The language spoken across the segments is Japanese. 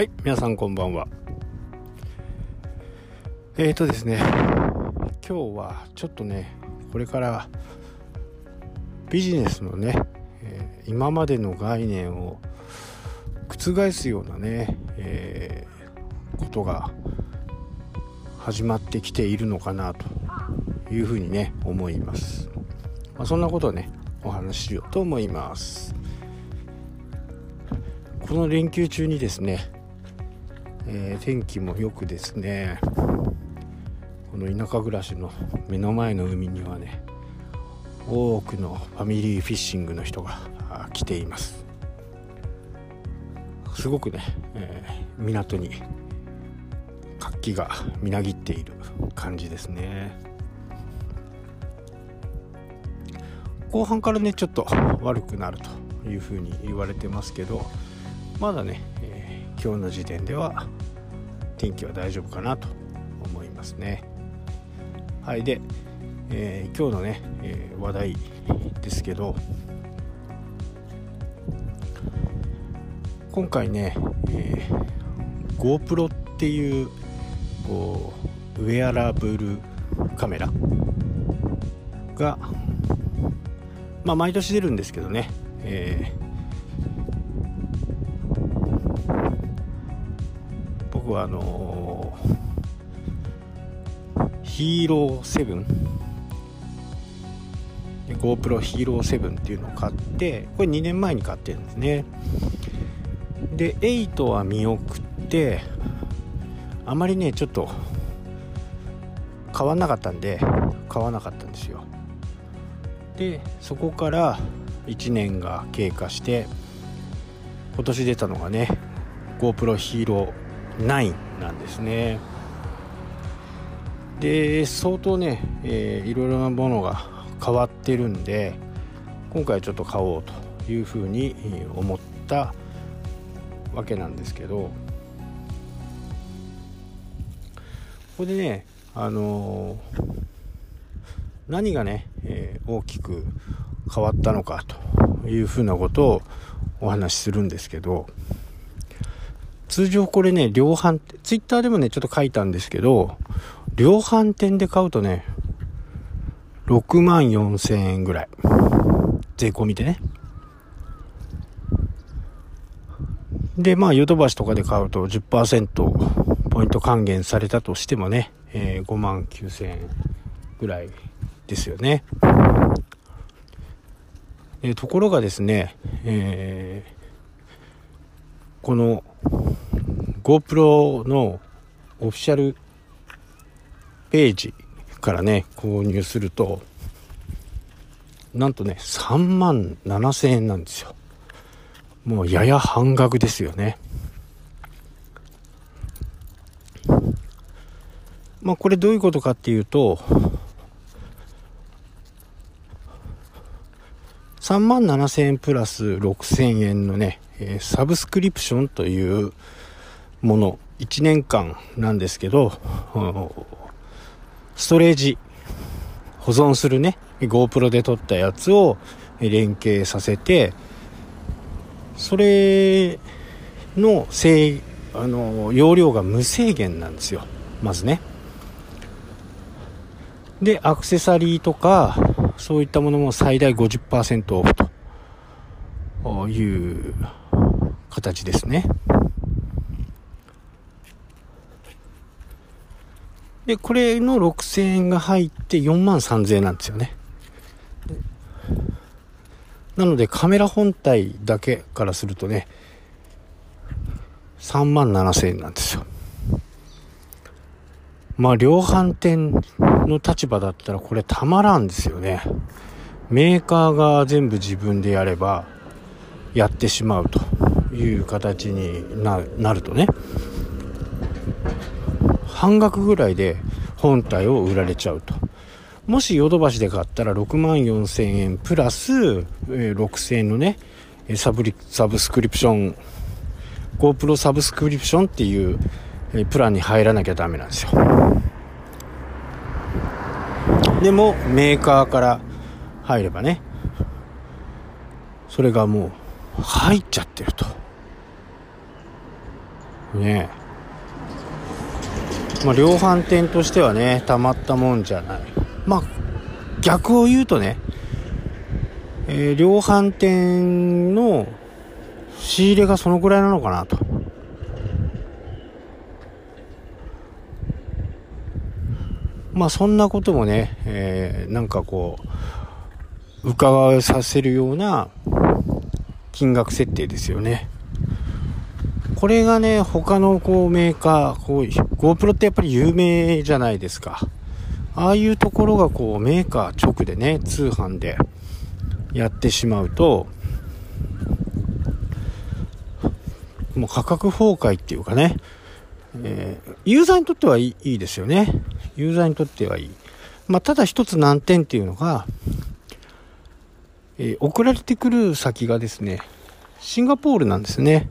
はい、皆さんこんばんは。えーとですね、今日はちょっとね、これからビジネスのね、えー、今までの概念を覆すようなね、えー、ことが始まってきているのかなというふうにね、思います。まあ、そんなことをね、お話ししようと思います。この連休中にですね、えー、天気もよくですね。この田舎暮らしの目の前の海にはね多くのファミリーフィッシングの人が来ています。すごくね、えー、港に活気がみなぎっている感じですね。後半からねちょっと悪くなるというふうに言われてますけどまだね、え、今日の時点では天気は大丈夫かなと思いますね。はいで、えー、今日のね、えー、話題ですけど今回ね、えー、GoPro っていうこうウェアラブルカメラがまあ毎年出るんですけどね、えーはあのー、ヒーロー7 GoPro ヒーロー7っていうのを買ってこれ2年前に買ってるんですね。で8は見送ってあまりねちょっと買わなかったんで買わなかったんですよ。でそこから1年が経過して今年出たのがね GoPro ヒーロー9なんですね。で相当ね、えー、いろいろなものが変わってるんで今回ちょっと買おうというふうに思ったわけなんですけどここでねあのー、何がね、えー、大きく変わったのかというふうなことをお話しするんですけど通常これね、量販、ツイッターでもね、ちょっと書いたんですけど、量販店で買うとね、6万4千円ぐらい。税込みでね。で、まあ、ヨドバシとかで買うと10%ポイント還元されたとしてもね、えー、5万9千円ぐらいですよね。え、ところがですね、えー、この GoPro のオフィシャルページからね、購入すると、なんとね、3万7千円なんですよ。もうやや半額ですよね。まあこれどういうことかっていうと、3万7千円プラス6千円のね、サブスクリプションというもの、1年間なんですけど、ストレージ、保存するね、GoPro で撮ったやつを連携させて、それの制、あの、容量が無制限なんですよ。まずね。で、アクセサリーとか、そういったものも最大50%オフという形ですね。で、これの6000円が入って4万3000円なんですよね。なのでカメラ本体だけからするとね、3万7000円なんですよ。まあ量販店の立場だったらこれたまらんですよね。メーカーが全部自分でやればやってしまうという形になるとね。半額ぐらいで本体を売られちゃうと。もしヨドバシで買ったら6万4千円プラス、えー、6千円のね、サブリ、サブスクリプション、GoPro サブスクリプションっていう、え、プランに入らなきゃダメなんですよ。でもメーカーから入ればね、それがもう入っちゃってるとねえまあ量販店としてはねたまったもんじゃないまあ逆を言うとね、えー、量販店の仕入れがそのぐらいなのかなとまあそんなこともね、えー、なんかこう、伺わさせるような金額設定ですよね。これがね、他のこうメーカー、こう、GoPro ってやっぱり有名じゃないですか。ああいうところがこうメーカー直でね、通販でやってしまうと、もう価格崩壊っていうかね、えー、ユーザーにとってはいいいいですよね。ユーザーにとってはいい。まあ、ただ一つ難点っていうのが、えー、送られてくる先がですね、シンガポールなんですね。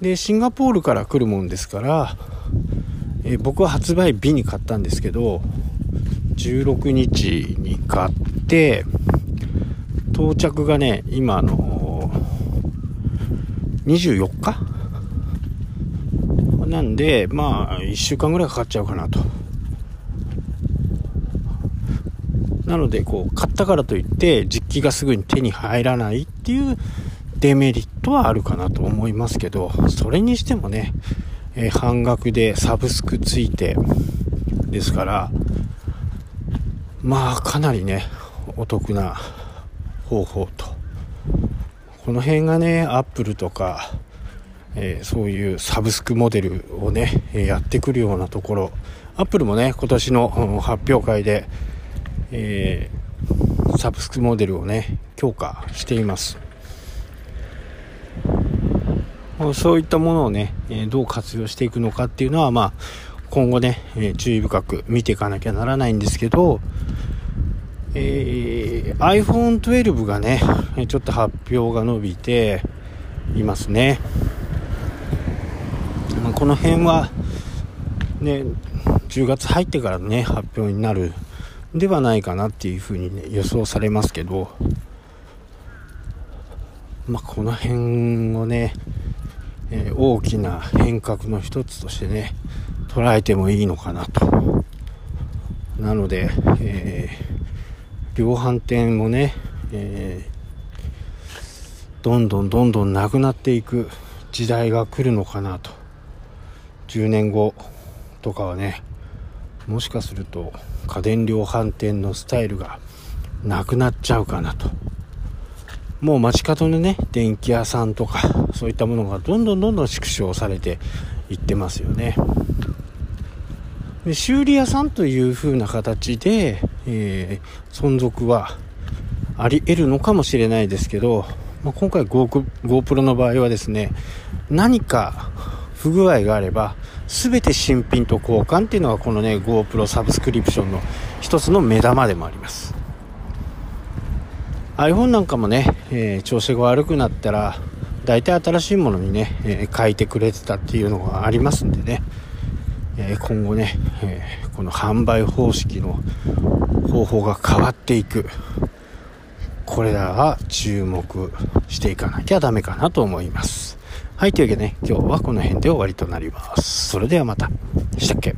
で、シンガポールから来るもんですから、えー、僕は発売日に買ったんですけど、16日に買って、到着がね、今の、24日？なんで、まあ、1週間ぐらいかかっちゃうかなと。なので、こう、買ったからといって、実機がすぐに手に入らないっていうデメリットはあるかなと思いますけど、それにしてもね、えー、半額でサブスクついて、ですから、まあ、かなりね、お得な方法と。この辺がね、アップルとか、えー、そういうサブスクモデルをね、えやってくるようなところ、アップルもね、今年の、発表会で、えー、サブスクモデルをね、強化しています。そういったものをね、えどう活用していくのかっていうのは、まあ、今後ね、え注意深く見ていかなきゃならないんですけど、えー、iPhone 12がね、ちょっと発表が伸びていますね。ま、この辺は、ね、10月入ってからね、発表になるではないかなっていうふうにね、予想されますけど、まあ、この辺をね、えー、大きな変革の一つとしてね、捉えてもいいのかなと。なので、えー、量販店もね、えー、どんどんどんどんなくなっていく時代が来るのかなと。10年後とかはね、もしかすると家電量販店のスタイルがなくなっちゃうかなと。もう街角のね、電気屋さんとか、そういったものがどんどんどんどん縮小されていってますよね。で修理屋さんという風な形で、えー、存続はあり得るのかもしれないですけど、まあ、今回 GoPro の場合はですね、何か不具合があれば、全て新品と交換っていうのがこのね、GoPro サブスクリプションの一つの目玉でもあります。iPhone なんかもね、えー、調子が悪くなったら、大体新しいものにね、えー、変えてくれてたっていうのがありますんでね、えー、今後ね、えこの販売方式の方法が変わっていく。これらは注目していかなきゃダメかなと思います。はい、というわけでね、今日はこの辺で終わりとなります。それではまた。したっけ？